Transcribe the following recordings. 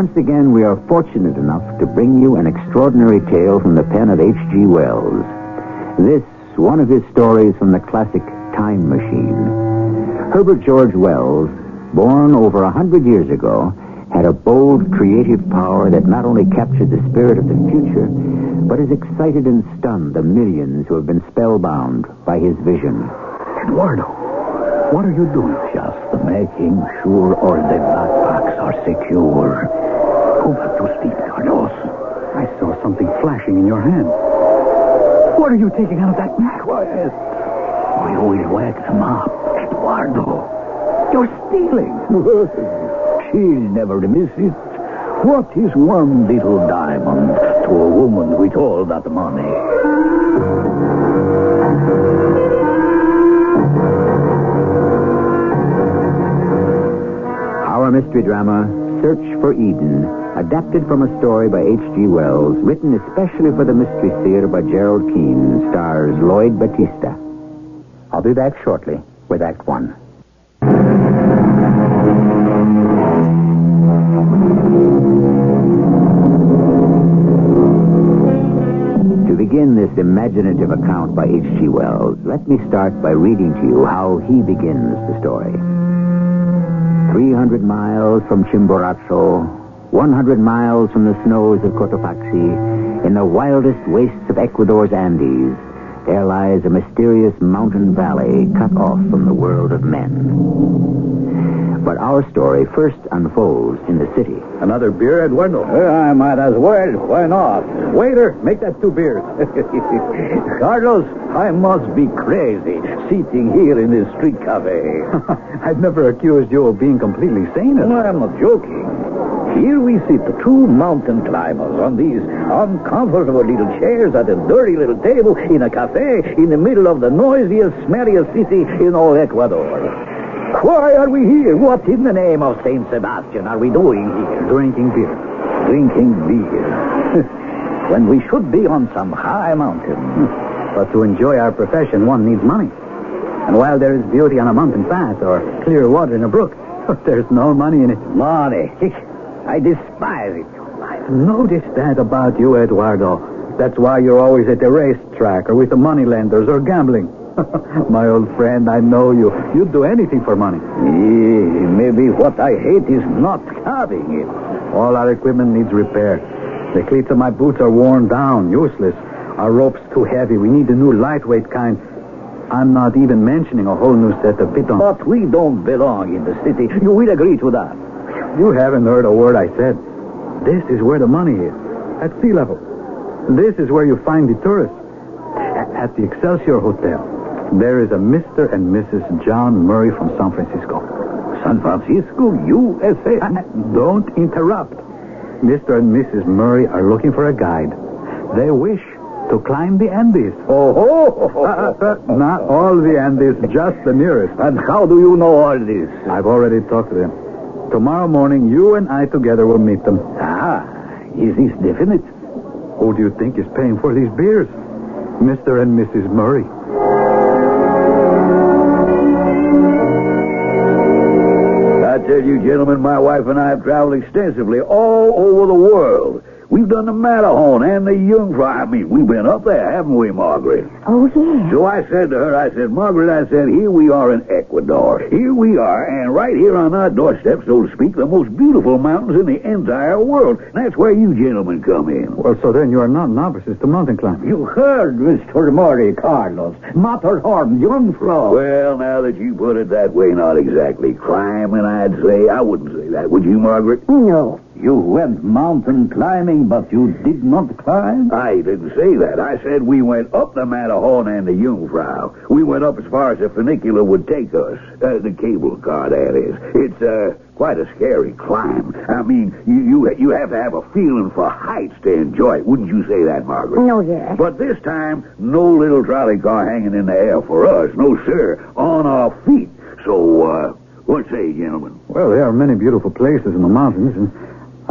Once again, we are fortunate enough to bring you an extraordinary tale from the pen of H.G. Wells. This, one of his stories from the classic Time Machine. Herbert George Wells, born over a hundred years ago, had a bold, creative power that not only captured the spirit of the future, but has excited and stunned the millions who have been spellbound by his vision. Eduardo, what are you doing? Just making sure all the backpacks are secure. Oh, Go back to sleep, Carlos. I saw something flashing in your hand. What are you taking out of that bag? Quiet. We will wake them up. Eduardo, you're stealing. She'll never miss it. What is one little diamond to a woman with all that money? Our mystery drama, Search for Eden, adapted from a story by H.G. Wells, written especially for the Mystery Theater by Gerald Keane, stars Lloyd Battista. I'll be back shortly with Act One. To begin this imaginative account by H.G. Wells, let me start by reading to you how he begins the story. 300 miles from Chimborazo, 100 miles from the snows of Cotopaxi, in the wildest wastes of Ecuador's Andes, there lies a mysterious mountain valley cut off from the world of men. But our story first unfolds in the city. Another beer, Eduardo? Uh, I might as well. Why not? Waiter, make that two beers. Carlos, I must be crazy sitting here in this street cafe. I've never accused you of being completely sane. No, I'm not joking. Here we sit, the two mountain climbers, on these uncomfortable little chairs at a dirty little table in a cafe in the middle of the noisiest, smelliest city in all Ecuador. Why are we here? What in the name of Saint Sebastian are we doing here? Drinking beer. Drinking beer. when we should be on some high mountain. But to enjoy our profession, one needs money. And while there is beauty on a mountain pass or clear water in a brook, there's no money in it. Money. I despise it. I've noticed that about you, Eduardo. That's why you're always at the racetrack or with the moneylenders or gambling. My old friend, I know you. You'd do anything for money. Eh, maybe what I hate is not having it. All our equipment needs repair. The cleats of my boots are worn down, useless. Our rope's too heavy. We need a new lightweight kind. I'm not even mentioning a whole new set of pitons. But we don't belong in the city. You will agree to that. You haven't heard a word I said. This is where the money is, at sea level. This is where you find the tourists. At the Excelsior Hotel, there is a Mr. and Mrs. John Murray from San Francisco. San Francisco, USA. Uh, Don't interrupt. Mr. and Mrs. Murray are looking for a guide. They wish to climb the Andes. Oh, ho, Uh, uh, uh, not all the Andes, just the nearest. And how do you know all this? I've already talked to them. Tomorrow morning, you and I together will meet them. Ah, is this definite? Who do you think is paying for these beers? Mr. and Mrs. Murray. I tell you, gentlemen, my wife and I have traveled extensively all over the world. We've done the Matterhorn and the Jungfrau. I mean, we've been up there, haven't we, Margaret? Oh, yeah. So I said to her, I said, Margaret, I said, here we are in Ecuador. Here we are, and right here on our doorstep, so to speak, the most beautiful mountains in the entire world. And That's where you gentlemen come in. Well, so then you are not novices to mountain climbing. You heard, Mr. Murray, Carlos. Matterhorn, Jungfrau. Well, now that you put it that way, not exactly climbing, and I'd say, I wouldn't say that. Would you, Margaret? No. You went mountain climbing, but you did not climb? I didn't say that. I said we went up the Matterhorn and the Jungfrau. We went up as far as the funicular would take us. Uh, the cable car, that is. It's uh, quite a scary climb. I mean, you, you you have to have a feeling for heights to enjoy it. Wouldn't you say that, Margaret? No, yes. But this time, no little trolley car hanging in the air for us. No, sir. On our feet. So, uh, what say, gentlemen? Well, there are many beautiful places in the mountains, and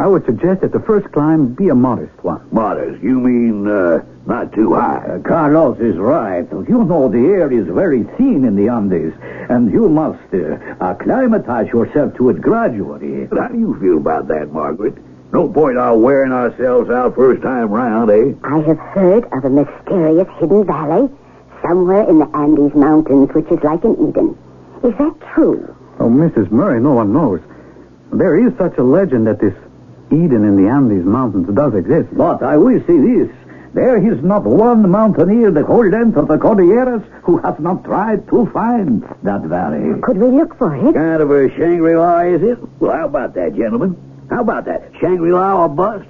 I would suggest that the first climb be a modest one. Modest, you mean uh, not too high? Uh, Carlos is right. You know the air is very thin in the Andes, and you must uh, acclimatize yourself to it gradually. How do you feel about that, Margaret? No point our wearing ourselves out first time round, eh? I have heard of a mysterious hidden valley somewhere in the Andes Mountains, which is like an Eden. Is that true? Oh, Mrs. Murray, no one knows. There is such a legend that this Eden in the Andes Mountains does exist. But I will say this. There is not one mountaineer the whole length of the Cordilleras who has not tried to find that valley. Could we look for it? Kind of a Shangri-La, is it? Well, how about that, gentlemen? How about that? Shangri-La or bust?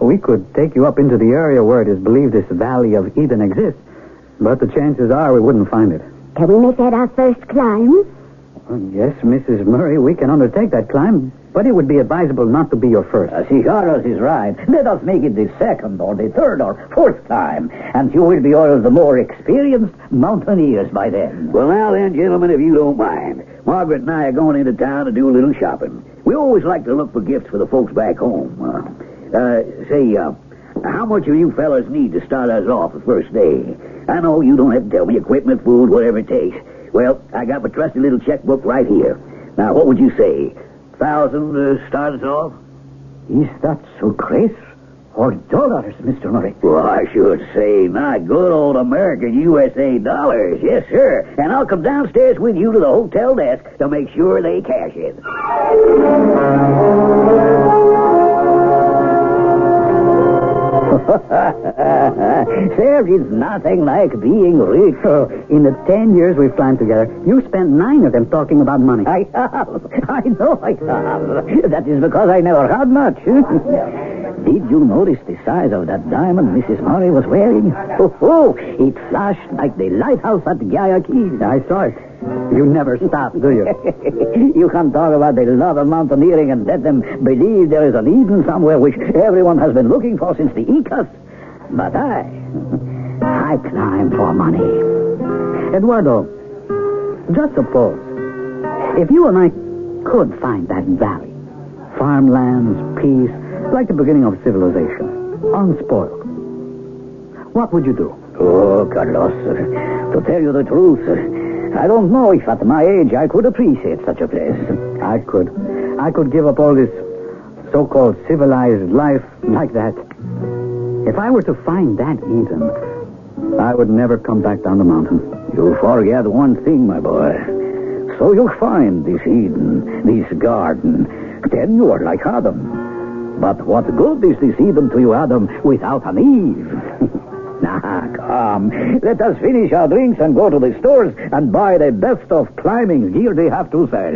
We could take you up into the area where it is believed this Valley of Eden exists, but the chances are we wouldn't find it. Can we make that our first climb? Yes, Mrs. Murray, we can undertake that climb, but it would be advisable not to be your first. Uh, see, Carlos is right. Let us make it the second or the third or fourth time, and you will be all the more experienced mountaineers by then. Well, now then, gentlemen, if you don't mind, Margaret and I are going into town to do a little shopping. We always like to look for gifts for the folks back home. Uh, uh, say, uh, how much of you fellas need to start us off the first day? I know you don't have to tell me equipment, food, whatever it takes. Well, I got my trusty little checkbook right here. Now, what would you say? Thousand uh, to start us off? Is that sucres or dollars, Mr. Murray? Well, I should say not good old American USA dollars. Yes, sir. And I'll come downstairs with you to the hotel desk to make sure they cash it. there is nothing like being rich. Oh, in the ten years we've climbed together, you spent nine of them talking about money. I have. I know I have. That is because I never had much. Did you notice the size of that diamond Mrs. Murray was wearing? Oh, oh, it flashed like the lighthouse at Guayaquil. I saw it. You never stop, do you? you can talk about the love of mountaineering and let them believe there is an Eden somewhere which everyone has been looking for since the Incas. But I, I climb for money. Eduardo, just suppose if you and I could find that valley, farmlands, peace, like the beginning of civilization, unspoiled, what would you do? Oh, Carlos, to tell you the truth, I don't know if at my age I could appreciate such a place. I could. I could give up all this so-called civilized life like that. If I were to find that Eden, I would never come back down the mountain. You forget one thing, my boy. So you find this Eden, this garden, then you are like Adam. But what good is this Eden to you, Adam, without an Eve? Nah, come. Let us finish our drinks and go to the stores and buy the best of climbing gear they have to sell.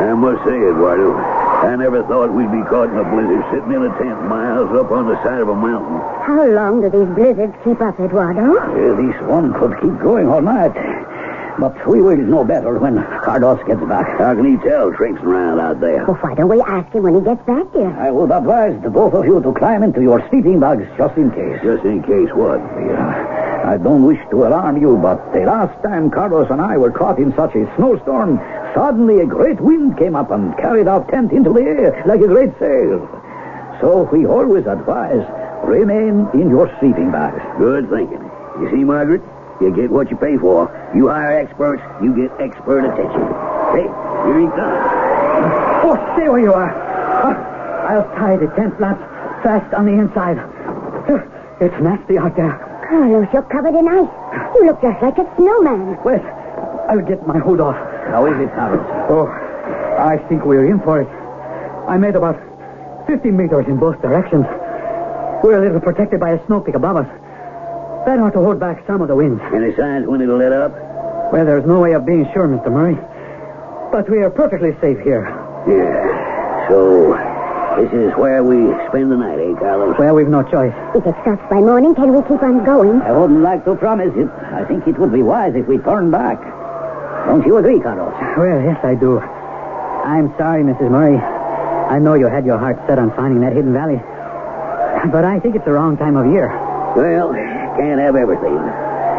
I must say, Eduardo, I never thought we'd be caught in a blizzard sitting in a tent miles up on the side of a mountain. How long do these blizzards keep up, Eduardo? Uh, this one could keep going all night. But we will know better when Carlos gets back. How can he tell traipsing around out there? Well, why don't we ask him when he gets back here? I would advise the both of you to climb into your sleeping bags just in case. Just in case what? Yeah. I don't wish to alarm you, but the last time Carlos and I were caught in such a snowstorm, suddenly a great wind came up and carried our tent into the air like a great sail. So we always advise remain in your sleeping bags. Good thinking. You see, Margaret? You get what you pay for. You hire experts, you get expert attention. Hey, here he comes. Oh, stay where you are. Uh, I'll tie the tent flaps fast on the inside. It's nasty out there. Carlos, you're covered in ice. You look just like a snowman. Wait, I'll get my hood off. How is it, Carlos? Oh, I think we're in for it. I made about 50 meters in both directions. We're a little protected by a snow peak above us. That ought to hold back some of the wind. Any signs when it'll let up? Well, there's no way of being sure, Mr. Murray. But we are perfectly safe here. Yeah. So, this is where we spend the night, eh, Carlos? Well, we've no choice. If it stops by morning, can we keep on going? I wouldn't like to promise it. I think it would be wise if we turned back. Don't you agree, Carlos? Well, yes, I do. I'm sorry, Mrs. Murray. I know you had your heart set on finding that hidden valley. But I think it's the wrong time of year. Well, can't have everything.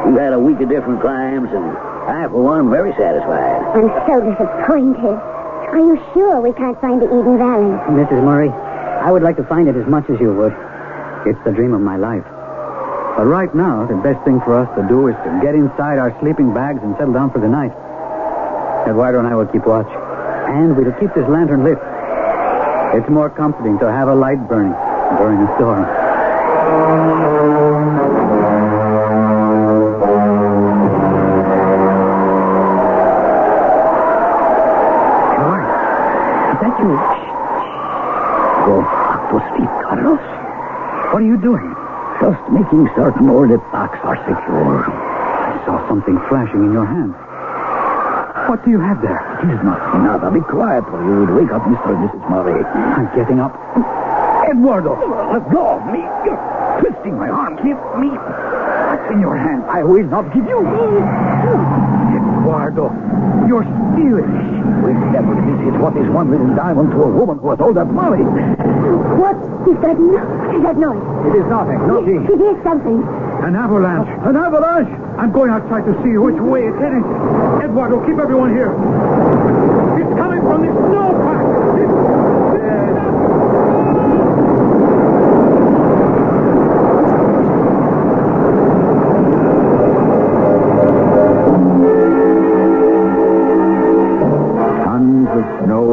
We've had a week of different climbs, and I, for one, am very satisfied. I'm so disappointed. Are you sure we can't find the Eden Valley? Mrs. Murray, I would like to find it as much as you would. It's the dream of my life. But right now, the best thing for us to do is to get inside our sleeping bags and settle down for the night. Eduardo and I will keep watch. And we'll keep this lantern lit. It's more comforting to have a light burning during a storm. What are you doing? Just making certain all the packs are secure. I saw something flashing in your hand. What do you have there? It is nothing. Nada. Be quiet, or you would wake up Mr. and Mrs. Murray. I'm getting up. Eduardo, let go of me. Twisting my arm. Give me. What's in your hand? I will not give you. Eduardo, you're stealing. Devil this is what is one little diamond to a woman who has all that money? What is that, no- that noise? It is nothing. Nothing. It is something. An avalanche. An avalanche. I'm going outside to see which way it's heading. Eduardo, keep everyone here. It's coming from the snowpack.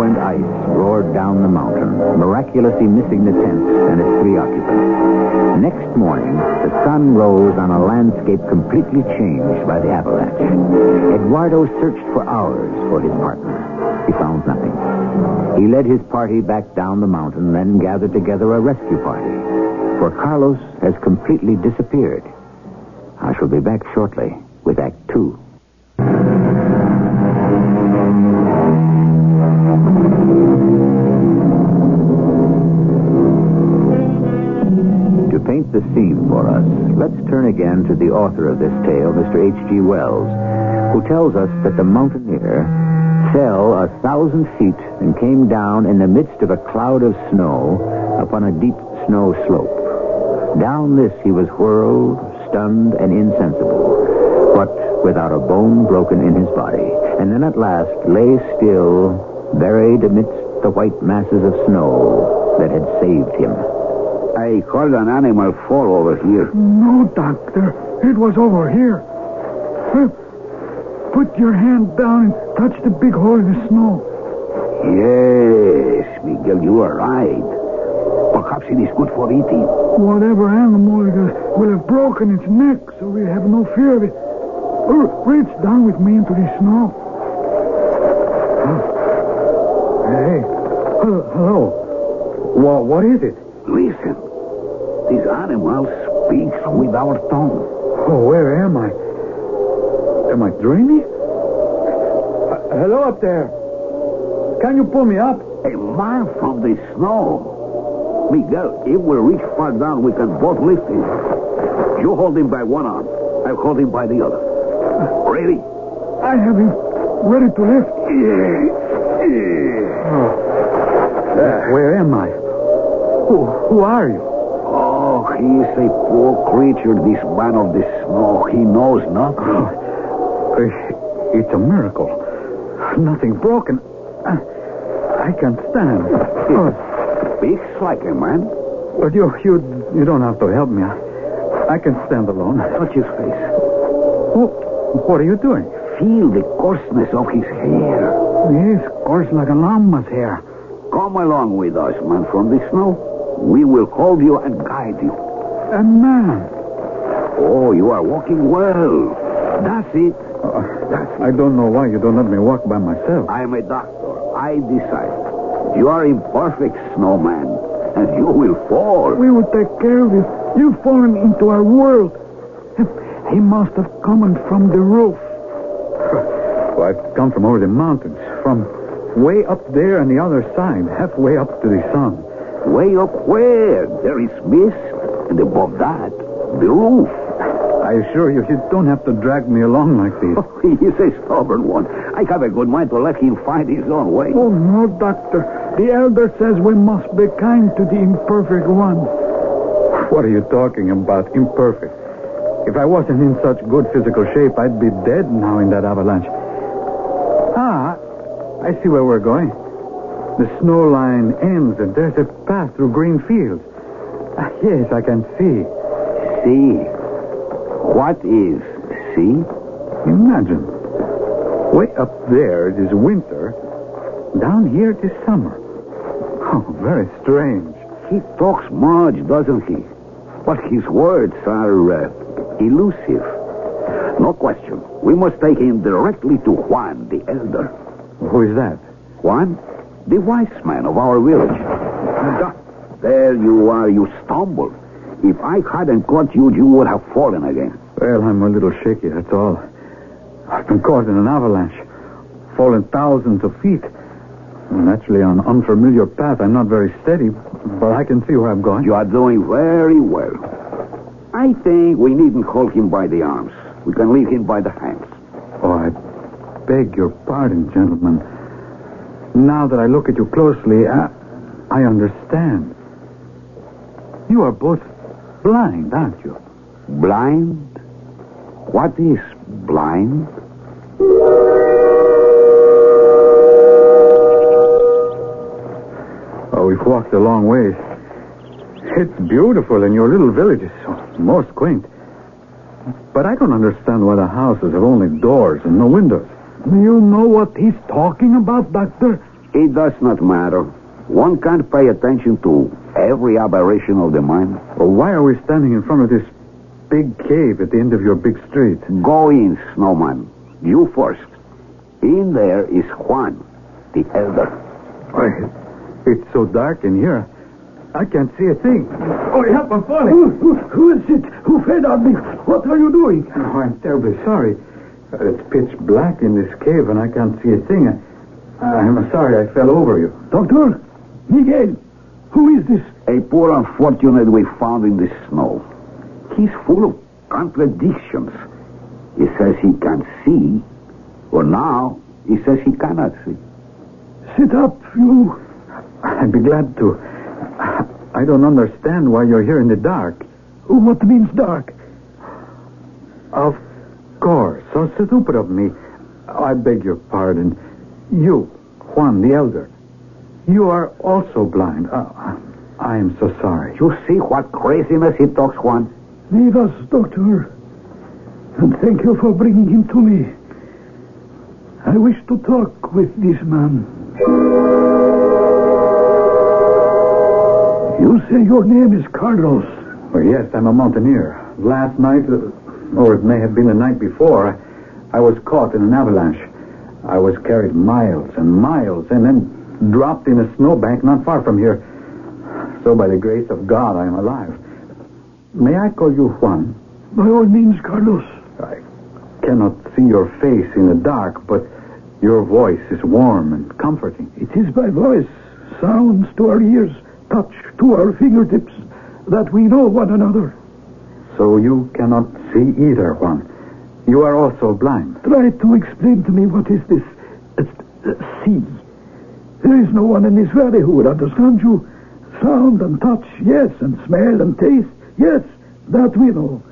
And ice roared down the mountain, miraculously missing the tent and its three occupants. Next morning, the sun rose on a landscape completely changed by the avalanche. Eduardo searched for hours for his partner. He found nothing. He led his party back down the mountain, then gathered together a rescue party. For Carlos has completely disappeared. I shall be back shortly with Act Two. The scene for us, let's turn again to the author of this tale, Mr. H.G. Wells, who tells us that the mountaineer fell a thousand feet and came down in the midst of a cloud of snow upon a deep snow slope. Down this he was whirled, stunned, and insensible, but without a bone broken in his body, and then at last lay still, buried amidst the white masses of snow that had saved him. I heard an animal fall over here. No, Doctor. It was over here. Put your hand down and touch the big hole in the snow. Yes, Miguel, you are right. Perhaps it is good for eating. Whatever animal it is will have broken its neck, so we have no fear of it. Oh, reach down with me into the snow. Hey, hello. hello. Well, what is it? Listen, this animal speaks with our tongue. Oh, where am I? Am I dreaming? Uh, hello up there. Can you pull me up? A man from the snow. Miguel, if we reach far down, we can both lift him. You hold him by one arm. I'll hold him by the other. Ready? I have him ready to lift. Oh. Uh, where am I? Who, are you? Oh, he is a poor creature, this man of the snow. He knows nothing. Uh, It's a miracle. Nothing broken. I can stand. Oh, Speaks like a man. but you, you, you don't have to help me. I, I can stand alone. Touch his face. Oh, what are you doing? Feel the coarseness of his hair. Yes, coarse like a llama's hair. Come along with us, man from the snow. We will hold you and guide you. A man. Oh, you are walking well. That's it. Uh, I don't know why you don't let me walk by myself. I am a doctor. I decide. You are imperfect, snowman, and you will fall. We will take care of you. You've fallen into our world. He must have come from the roof. So I've come from over the mountains, from way up there on the other side, halfway up to the sun. Way up where? There is mist, and above that, the roof. I assure you, you don't have to drag me along like this. Oh, He's a stubborn one. I have a good mind to let him find his own way. Oh, no, Doctor. The elder says we must be kind to the imperfect one. What are you talking about, imperfect? If I wasn't in such good physical shape, I'd be dead now in that avalanche. Ah, I see where we're going. The snow line ends, and there's a path through green fields. Ah, yes, I can see. See? What is see? Imagine. Way up there it is winter. Down here it is summer. Oh, very strange. He talks much, doesn't he? But his words are uh, elusive. No question. We must take him directly to Juan, the elder. Who is that? Juan, the wise man of our village. There you are. You stumbled. If I hadn't caught you, you would have fallen again. Well, I'm a little shaky, that's all. I've been caught in an avalanche, fallen thousands of feet. Naturally, on an unfamiliar path, I'm not very steady, but I can see where I'm going. You are doing very well. I think we needn't hold him by the arms. We can lead him by the hands. Oh, I beg your pardon, gentlemen. Now that I look at you closely, I, I understand. You are both blind, aren't you? Blind? What is blind? Oh, we've walked a long ways. It's beautiful, and your little village is so most quaint. But I don't understand why the houses have only doors and no windows. Do you know what he's talking about, Doctor? It does not matter. One can't pay attention to every aberration of the mind. Well, why are we standing in front of this big cave at the end of your big street? Go in, snowman. You first. In there is Juan, the elder. Why, it's so dark in here. I can't see a thing. Oh, help, I'm falling. Who, who, who is it? Who fed on me? What are you doing? Oh, I'm terribly sorry. Uh, It's pitch black in this cave, and I can't see a thing. I, I'm sorry I fell over you. Doctor? Miguel? Who is this? A poor unfortunate we found in the snow. He's full of contradictions. He says he can see, or now he says he cannot see. Sit up, you. I'd be glad to. I don't understand why you're here in the dark. What means dark? Of course. So stupid of me. I beg your pardon. You, Juan the Elder, you are also blind. Uh, I am so sorry. You see what craziness he talks, Juan? Leave us, Doctor. And thank you for bringing him to me. I wish to talk with this man. You say your name is Carlos. Well, yes, I'm a mountaineer. Last night, uh, or it may have been the night before, I, was caught in an avalanche. I was carried miles and miles and then dropped in a snowbank not far from here. So, by the grace of God, I am alive. May I call you Juan? By all means, Carlos. I cannot see your face in the dark, but your voice is warm and comforting. It is by voice, sounds to our ears, touch to our fingertips, that we know one another. So you cannot see either, Juan. You are also blind. Try to explain to me what is this uh, uh, see. There is no one in this valley who would understand you. Sound and touch, yes, and smell and taste, yes, that we know.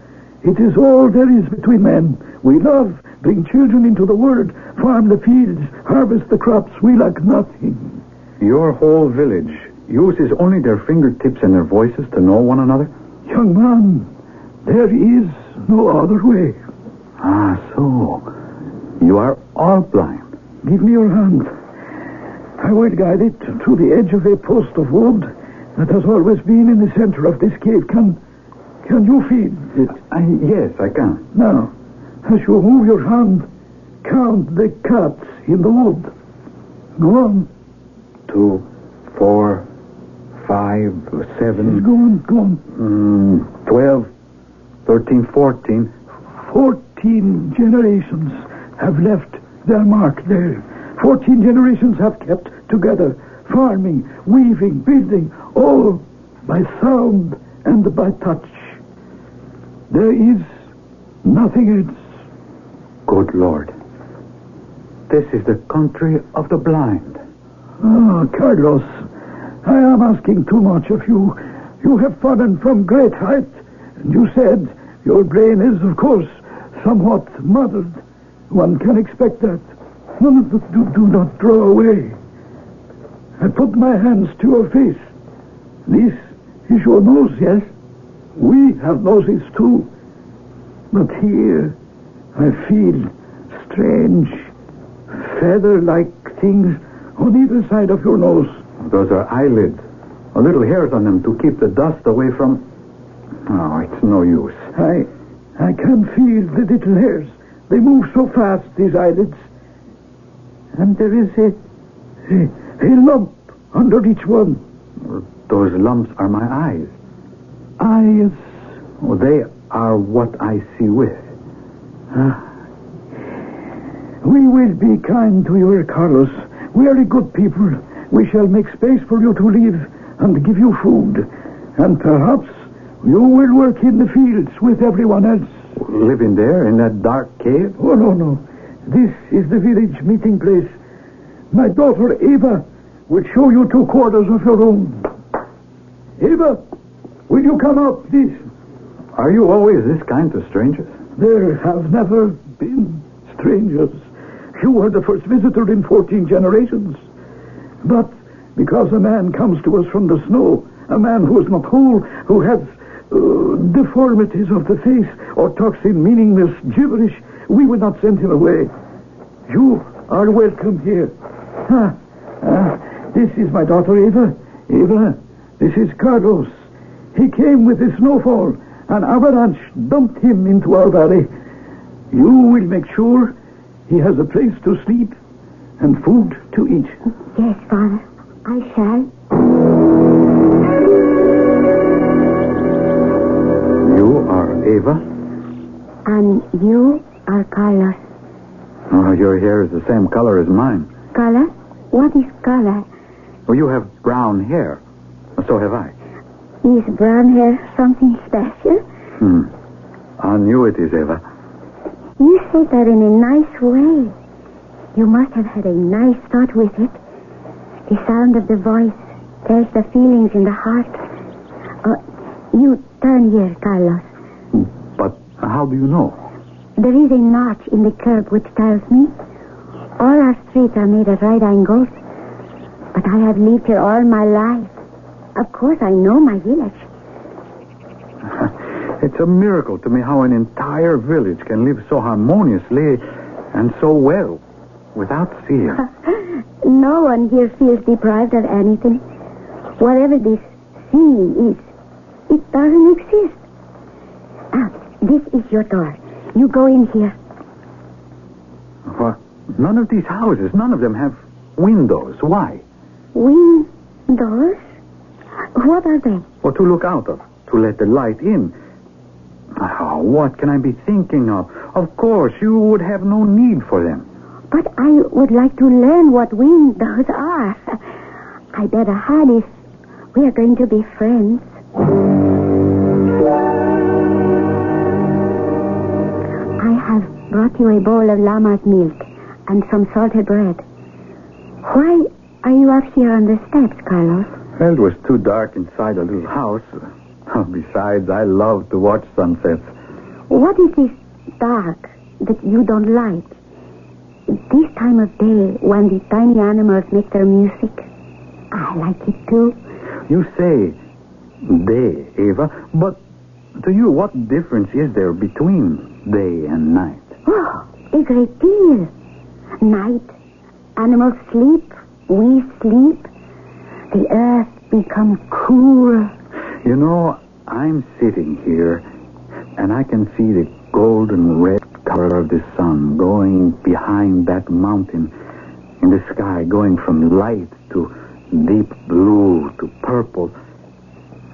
It is all there is between men. We love, bring children into the world, farm the fields, harvest the crops. We lack nothing. Your whole village uses only their fingertips and their voices to know one another? Young man, there is no other way. Ah, so. You are all blind. Give me your hand. I will guide it to the edge of a post of wood that has always been in the center of this cave. Can, can you feel it? I, yes, I can. Now, as you move your hand, count the cuts in the wood. Go on. Two, four, five, seven, Go on, go on. mm, twelve, thirteen, fourteen. 14 Fourteen generations have left their mark there. Fourteen generations have kept together, farming, weaving, building, all by sound and by touch. There is nothing else. Good Lord. This is the country of the blind. Ah, Carlos, I am asking too much of you. You have fallen from great height, and you said your brain is, of course, somewhat muddled. One can expect that. Do, do not draw away. I put my hands to your face. This is your nose, yes? We have noses too. But here I feel strange, feather-like things on either side of your nose. Those are eyelids. A little hairs on them to keep the dust away from. Oh, it's no use. I, I can feel the little hairs. They move so fast, these eyelids. And there is a, a, a lump under each one. Those lumps are my eyes. Eyes. Oh, they are what I see with. Ah. We will be kind to you, Carlos. We are a good people. We shall make space for you to live and give you food. And perhaps you will work in the fields with everyone else. Living there in that dark cave? Oh, no, no. This is the village meeting place. My daughter, Eva, will show you two quarters of your own. Eva, will you come out, please? Are you always this kind to strangers? There have never been strangers. You were the first visitor in 14 generations. But because a man comes to us from the snow, a man who is not whole, who has uh, deformities of the face, or talks in meaningless gibberish, we will not send him away. You are welcome here. Ah, ah, this is my daughter Eva. Eva, this is Carlos. He came with the snowfall. An avalanche dumped him into our valley. You will make sure he has a place to sleep and food to eat. Yes, Father. I shall. Are Eva? And you are Carlos. Oh, your hair is the same color as mine. Color? What is color? Well, you have brown hair. So have I. Is brown hair something special? Hmm. I knew it is, Eva. You say that in a nice way. You must have had a nice thought with it. The sound of the voice tells the feelings in the heart. Uh, you turn here, Carlos. How do you know? There is a notch in the curb which tells me all our streets are made at right angles. But I have lived here all my life. Of course, I know my village. It's a miracle to me how an entire village can live so harmoniously and so well without fear. no one here feels deprived of anything. Whatever this seeing is, it doesn't exist. Ah, this is your door. You go in here. Well, none of these houses, none of them have windows. Why? Windows? What are they? Well, to look out of, to let the light in. Oh, what can I be thinking of? Of course, you would have no need for them. But I would like to learn what windows are. I better hurry. We are going to be friends. Brought you a bowl of llama's milk and some salted bread. Why are you up here on the steps, Carlos? Well, it was too dark inside the little house. Oh, besides, I love to watch sunsets. What is this dark that you don't like? This time of day when the tiny animals make their music. I like it too. You say day, Eva, but to you, what difference is there between day and night? Oh, a great deal. Night, animals sleep, we sleep. The earth becomes cool. You know, I'm sitting here, and I can see the golden red color of the sun going behind that mountain in the sky, going from light to deep blue to purple.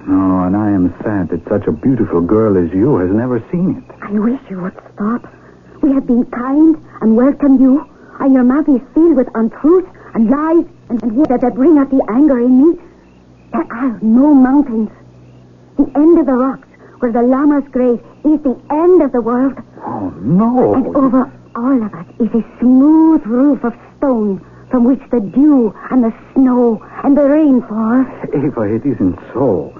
Oh, and I am sad that such a beautiful girl as you has never seen it. I wish you would stop. We have been kind and welcomed you. and your mouth is filled with untruth and lies and, and that, that bring out the anger in me. There are no mountains. The end of the rocks where the llamas graze is the end of the world. Oh, no. And over all of it is a smooth roof of stone from which the dew and the snow and the rain fall. Eva, it isn't so.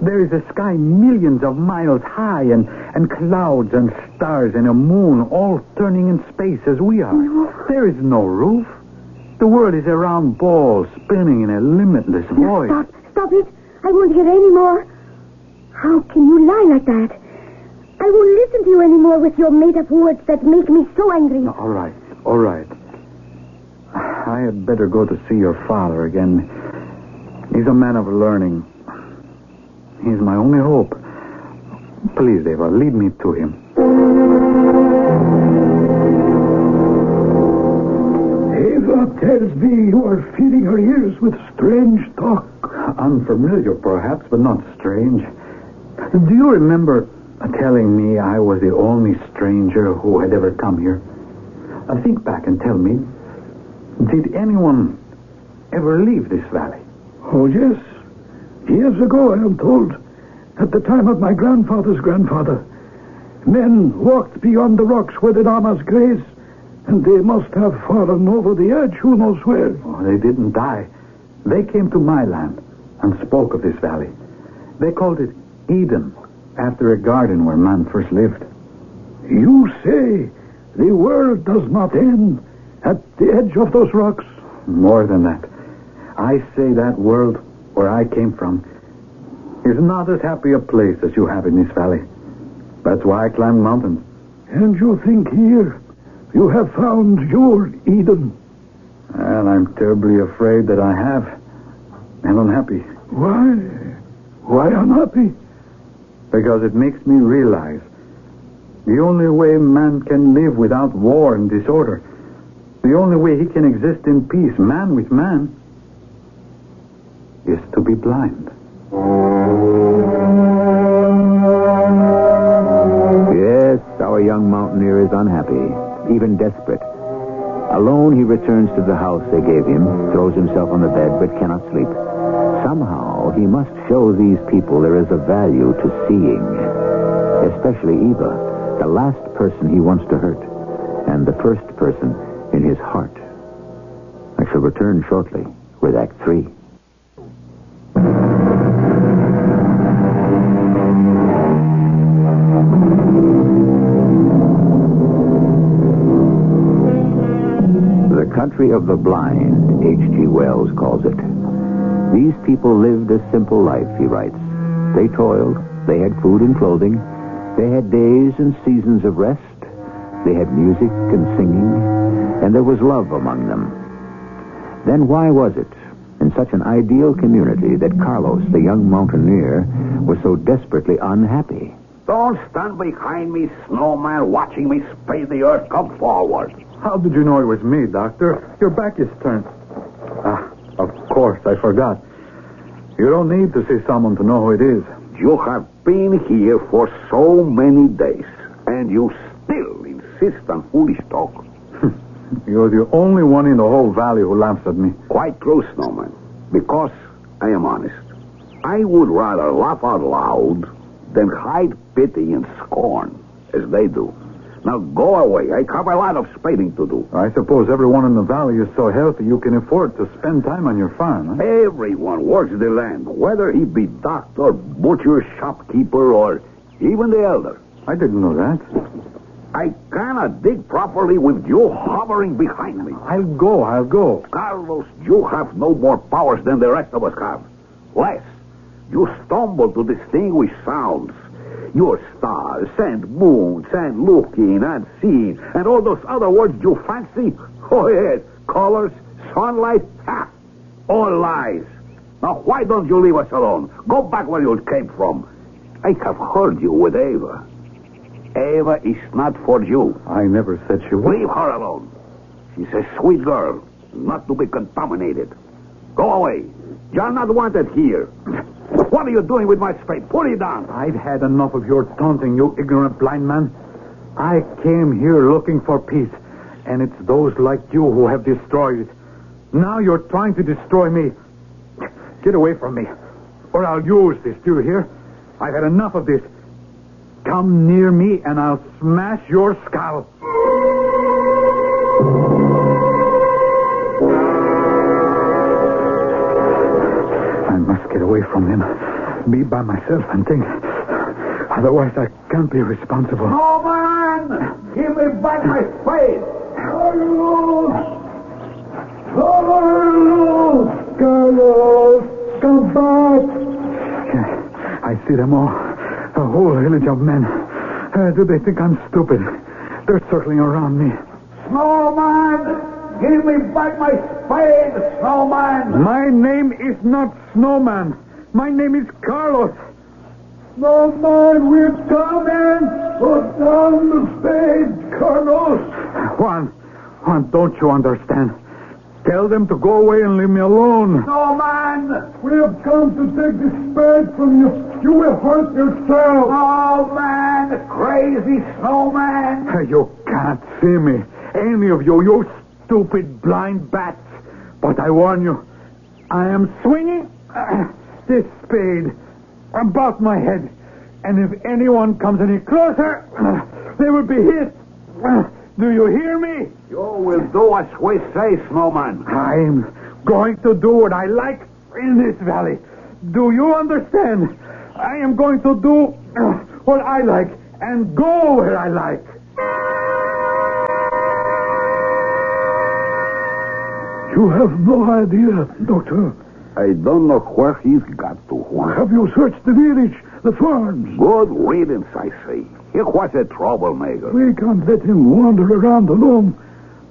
There is a sky millions of miles high and, and clouds and stars and a moon all turning in space as we are. No. There is no roof. The world is a round ball spinning in a limitless void. Stop, stop it. I won't hear any more. How can you lie like that? I won't listen to you anymore with your made-up words that make me so angry. All right, all right. I had better go to see your father again. He's a man of learning. He's my only hope. Please, Eva, lead me to him. Eva tells me you are filling her ears with strange talk. Unfamiliar, perhaps, but not strange. Do you remember telling me I was the only stranger who had ever come here? Uh, think back and tell me, did anyone ever leave this valley? Oh, yes. Years ago, I am told, at the time of my grandfather's grandfather, men walked beyond the rocks where the llamas graze, and they must have fallen over the edge, who knows where. Oh, they didn't die. They came to my land and spoke of this valley. They called it Eden, after a garden where man first lived. You say the world does not end at the edge of those rocks? More than that. I say that world where I came from is not as happy a place as you have in this valley. That's why I climbed mountains. And you think here you have found your Eden? And I'm terribly afraid that I have. And unhappy. Why? Why unhappy? Because it makes me realize the only way man can live without war and disorder, the only way he can exist in peace, man with man, is to be blind. Yes, our young mountaineer is unhappy, even desperate. Alone, he returns to the house they gave him, throws himself on the bed, but cannot sleep. Somehow, he must show these people there is a value to seeing. Especially Eva, the last person he wants to hurt, and the first person in his heart. I shall return shortly with Act Three. Country of the blind, H.G. Wells calls it. These people lived a simple life, he writes. They toiled, they had food and clothing, they had days and seasons of rest, they had music and singing, and there was love among them. Then why was it, in such an ideal community, that Carlos, the young mountaineer, was so desperately unhappy? Don't stand behind me, snowman, watching me spray the earth. Come forward. How did you know it was me, Doctor? Your back is turned. Ah, of course, I forgot. You don't need to see someone to know who it is. You have been here for so many days, and you still insist on foolish talk. You're the only one in the whole valley who laughs at me. Quite true, Snowman. Because I am honest. I would rather laugh out loud than hide pity and scorn, as they do. Now go away. I have a lot of spading to do. I suppose everyone in the valley is so healthy you can afford to spend time on your farm, huh? Everyone works the land, whether he be doctor, butcher, shopkeeper, or even the elder. I didn't know that. I cannot dig properly with you hovering behind me. I'll go, I'll go. Carlos, you have no more powers than the rest of us have. Less. You stumble to distinguish sounds. Your stars and moons and looking and seeing and all those other words you fancy. Oh, yes. Colors, sunlight, ha! All lies. Now, why don't you leave us alone? Go back where you came from. I have heard you with Ava. Ava is not for you. I never said she was. Leave her alone. She's a sweet girl, not to be contaminated. Go away. You're not wanted here. What are you doing with my spade? Put it down. I've had enough of your taunting, you ignorant blind man. I came here looking for peace, And it's those like you who have destroyed it. Now you're trying to destroy me. Get away from me. Or I'll use this, do you hear? I've had enough of this. Come near me and I'll smash your skull. Away from him. Be by myself and think. Otherwise, I can't be responsible. Oh, man! Give me back my spade! Carlos! Carlos! Carlos! Come back! I see them all. A whole village of men. Uh, do they think I'm stupid? They're circling around me. Snowman! Give me back my spade, Snowman! My name is not Snowman. My name is Carlos. Snowman, man, we're coming! Put down the spade, Carlos! Juan, Juan, don't you understand? Tell them to go away and leave me alone. Snowman! We have come to take the spade from you. You will hurt yourself. Oh, man! Crazy snowman! You can't see me. Any of you, you stupid blind bats. But I warn you, I am swinging uh, this spade about my head. And if anyone comes any closer, uh, they will be hit. Uh, do you hear me? You will do as we say, snowman. I'm going to do what I like in this valley. Do you understand? I am going to do what I like and go where I like. You have no idea, Doctor. I don't know where he's got to, Have you searched the village, the farms? Good riddance, I say. He was a troublemaker. We can't let him wander around alone.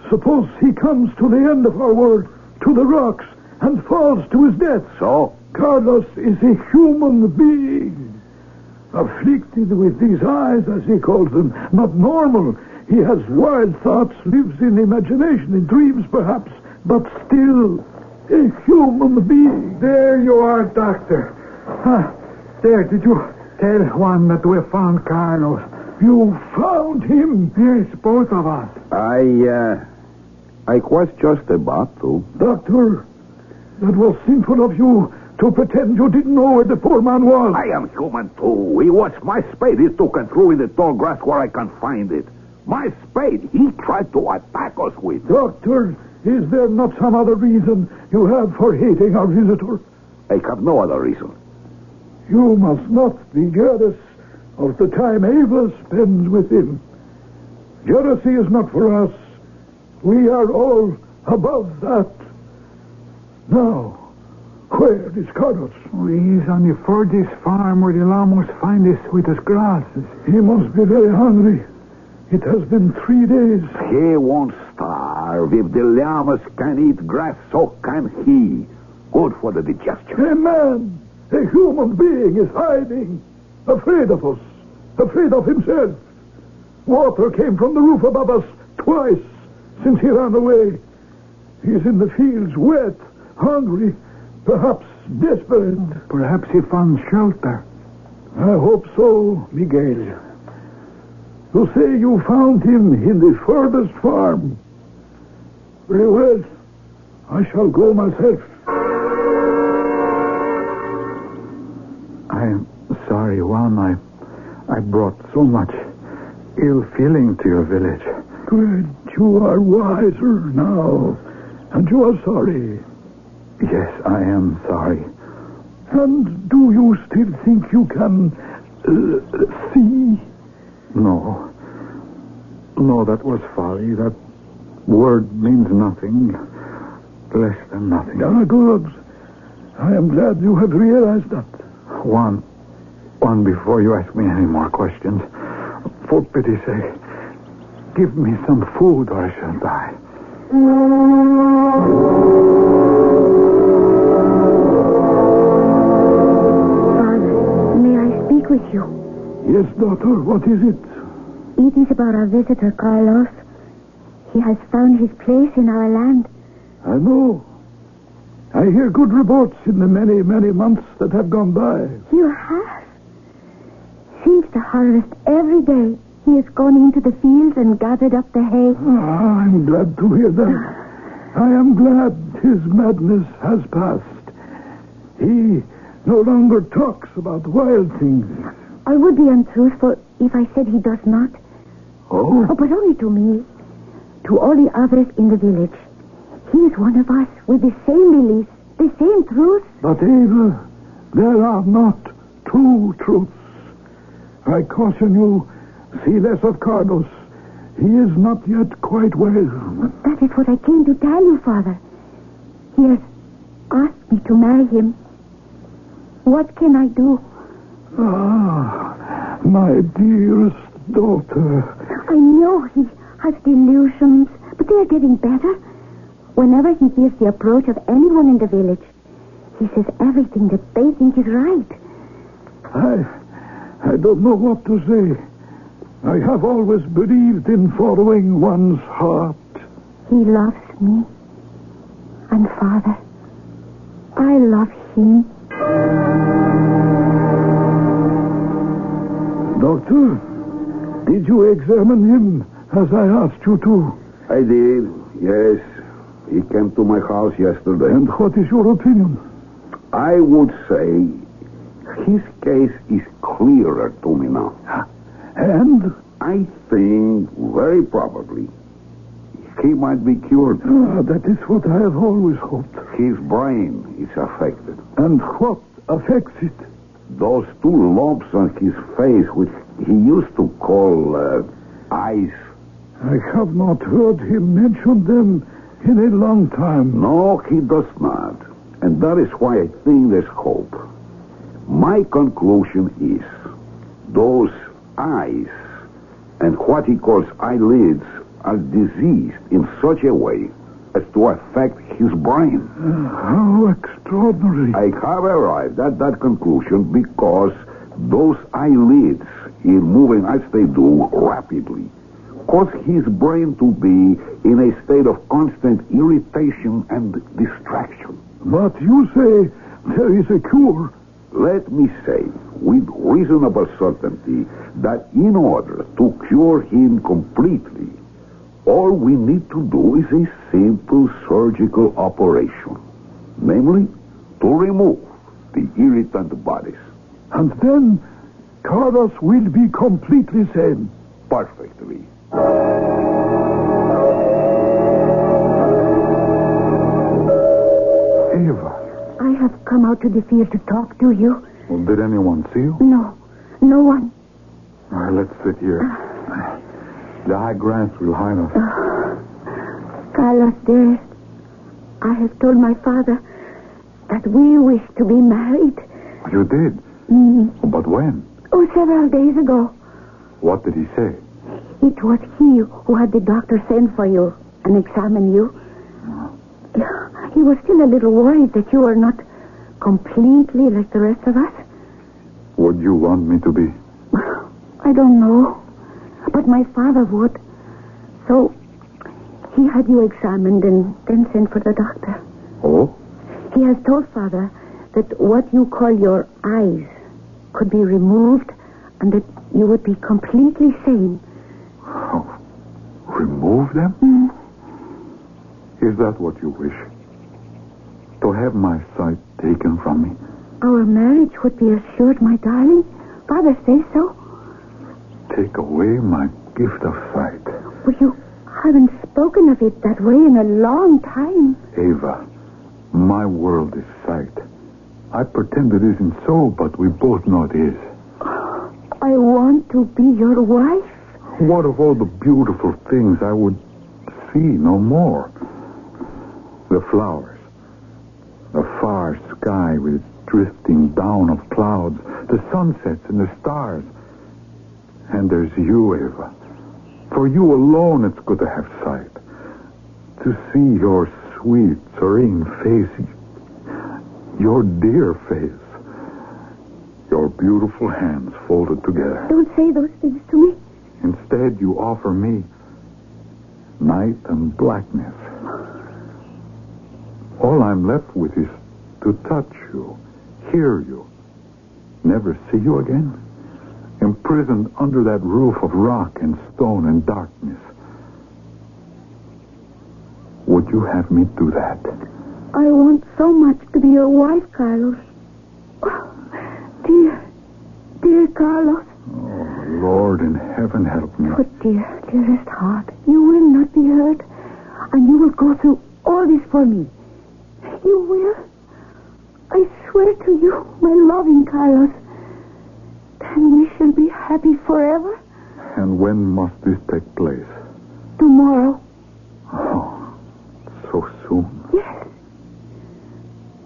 Suppose he comes to the end of our world, to the rocks, and falls to his death. So? Carlos is a human being. Afflicted with these eyes, as he calls them, not normal. He has wild thoughts, lives in imagination, in dreams perhaps, but still a human being. There you are, Doctor. Huh. There, did you tell Juan that we found Carlos? You found him? Yes, both of us. I, uh, I was just about to. Doctor, that was sinful of you to pretend you didn't know where the poor man was. I am human too. He was my spade he took and threw in the tall grass where I can find it. My spade he tried to attack us with. Doctor, is there not some other reason you have for hating our visitor? I have no other reason. You must not be jealous of the time Ava spends with him. Jealousy is not for us. We are all above that. Now, where is Carlos? Oh, he's on the furthest farm where the llamas find the sweetest grasses. He must be very hungry. It has been three days. He won't starve. If the llamas can eat grass, so can he. Good for the digestion. A man, a human being, is hiding, afraid of us, afraid of himself. Water came from the roof above us twice since he ran away. He's in the fields, wet, hungry, perhaps desperate. Perhaps he found shelter. I hope so, Miguel. You say you found him in the furthest farm. Very well. I shall go myself. I'm sorry, Juan. I, I brought so much ill feeling to your village. Good. You are wiser now. And you are sorry. Yes, I am sorry. And do you still think you can uh, see? No. No, that was folly. That word means nothing. Less than nothing. Ah, good. I am glad you have realized that. Juan, Juan, before you ask me any more questions, for pity's sake, give me some food or I shall die. Father, may I speak with you? Yes, daughter, what is it? It is about our visitor, Carlos. He has found his place in our land. I know. I hear good reports in the many, many months that have gone by. You have? Seems to harvest every day. He has gone into the fields and gathered up the hay. Ah, I'm glad to hear that. I am glad his madness has passed. He no longer talks about wild things. I would be untruthful if I said he does not. Oh? Oh, but only to me. To all the others in the village. He is one of us with the same beliefs, the same truths. But Ava, there are not two truths. I caution you, see less of Carlos. He is not yet quite well. That is what I came to tell you, Father. He has asked me to marry him. What can I do? Ah, my dearest daughter. I know he has delusions, but they are getting better. Whenever he hears the approach of anyone in the village, he says everything that they think is right. I, I don't know what to say. I have always believed in following one's heart. He loves me. And Father, I love him. Doctor, did you examine him as I asked you to? I did, yes. He came to my house yesterday. And what is your opinion? I would say his case is clearer to me now. And? I think very probably he might be cured. Ah, that is what I have always hoped. His brain is affected. And what affects it? Those two lumps on his face, which he used to call uh, eyes. I have not heard him mention them in a long time. No, he does not. And that is why I think there's hope. My conclusion is those eyes and what he calls eyelids are diseased in such a way as to affect his brain. Ah, how extraordinary. I have arrived at that conclusion because those eyelids, in moving as they do rapidly, cause his brain to be in a state of constant irritation and distraction. But you say there is a cure. Let me say, with reasonable certainty, that in order to cure him completely, all we need to do is a simple surgical operation. Namely, to remove the irritant bodies. And then Carlos will be completely sane. Perfectly. Eva. I have come out to the field to talk to you. Well, did anyone see you? No, no one. All right, let's sit here. The high grass will hide us. Carlos, dearest, I have told my father that we wish to be married. You did? Mm. But when? Oh, several days ago. What did he say? It was he who had the doctor send for you and examine you. He was still a little worried that you were not completely like the rest of us. Would you want me to be? I don't know. But my father would. So he had you examined and then sent for the doctor. Oh? He has told father that what you call your eyes could be removed and that you would be completely sane. Oh. Remove them? Mm. Is that what you wish? To have my sight taken from me? Our marriage would be assured, my darling. Father says so. Take away my gift of sight. Well, you haven't spoken of it that way in a long time. Ava, my world is sight. I pretend it isn't so, but we both know it is. I want to be your wife. What of all the beautiful things I would see no more? The flowers, the far sky with its drifting down of clouds, the sunsets and the stars. And there's you, Eva. For you alone it's good to have sight. To see your sweet, serene face, your dear face, your beautiful hands folded together. Don't say those things to me. Instead, you offer me night and blackness. All I'm left with is to touch you, hear you, never see you again. imprisoned under that roof of rock and stone and darkness. Would you have me do that? I want so much to be your wife, Carlos. Oh, dear, dear Carlos. Lord in heaven, help me. But dear, dearest heart, you will not be hurt. And you will go through all this for me. You will. I swear to you, my loving Carlos. Then we shall be happy forever. And when must this take place? Tomorrow. Oh, so soon. Yes.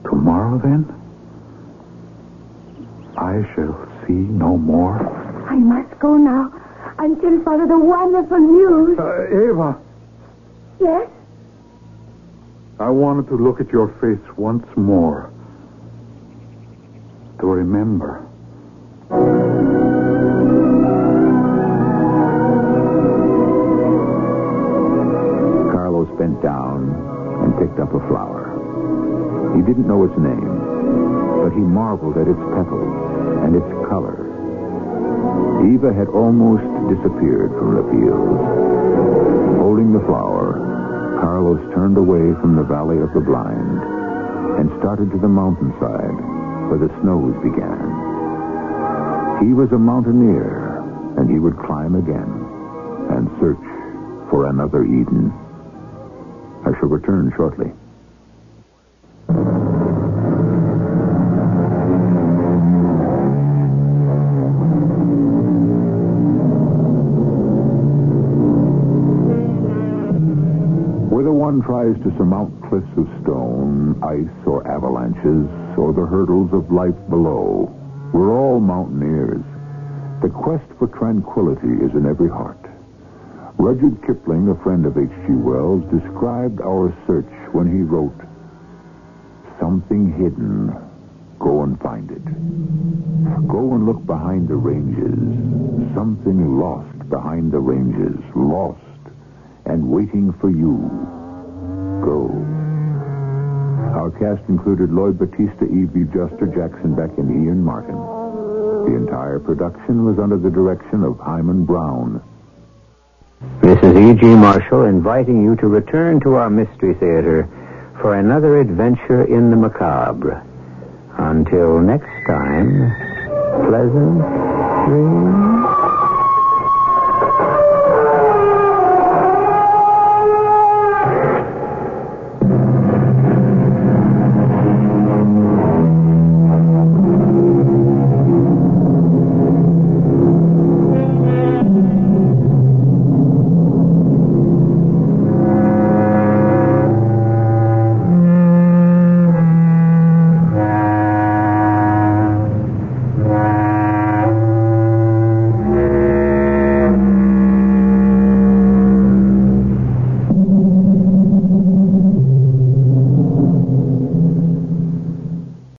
Tomorrow, then? I shall see no more. I must go now tell Father the wonderful news. Uh, Eva, Yes? I wanted to look at your face once more. To remember. Carlos bent down and picked up a flower. He didn't know its name, but he marveled at its petals and its color. Eva had almost disappeared from the field. Holding the flower, Carlos turned away from the valley of the blind and started to the mountainside where the snows began. He was a mountaineer, and he would climb again and search for another Eden. I shall return shortly. To surmount cliffs of stone, ice, or avalanches, or the hurdles of life below, we're all mountaineers. The quest for tranquility is in every heart. Rudyard Kipling, a friend of H.G. Wells, described our search when he wrote, Something hidden, go and find it. Go and look behind the ranges. Something lost behind the ranges, lost and waiting for you. Go. Our cast included Lloyd Battista, Evie Juster, Jackson Beck, and Ian Martin. The entire production was under the direction of Himan Brown. This is E.G. Marshall inviting you to return to our Mystery Theater for another adventure in the macabre. Until next time, pleasant dreams.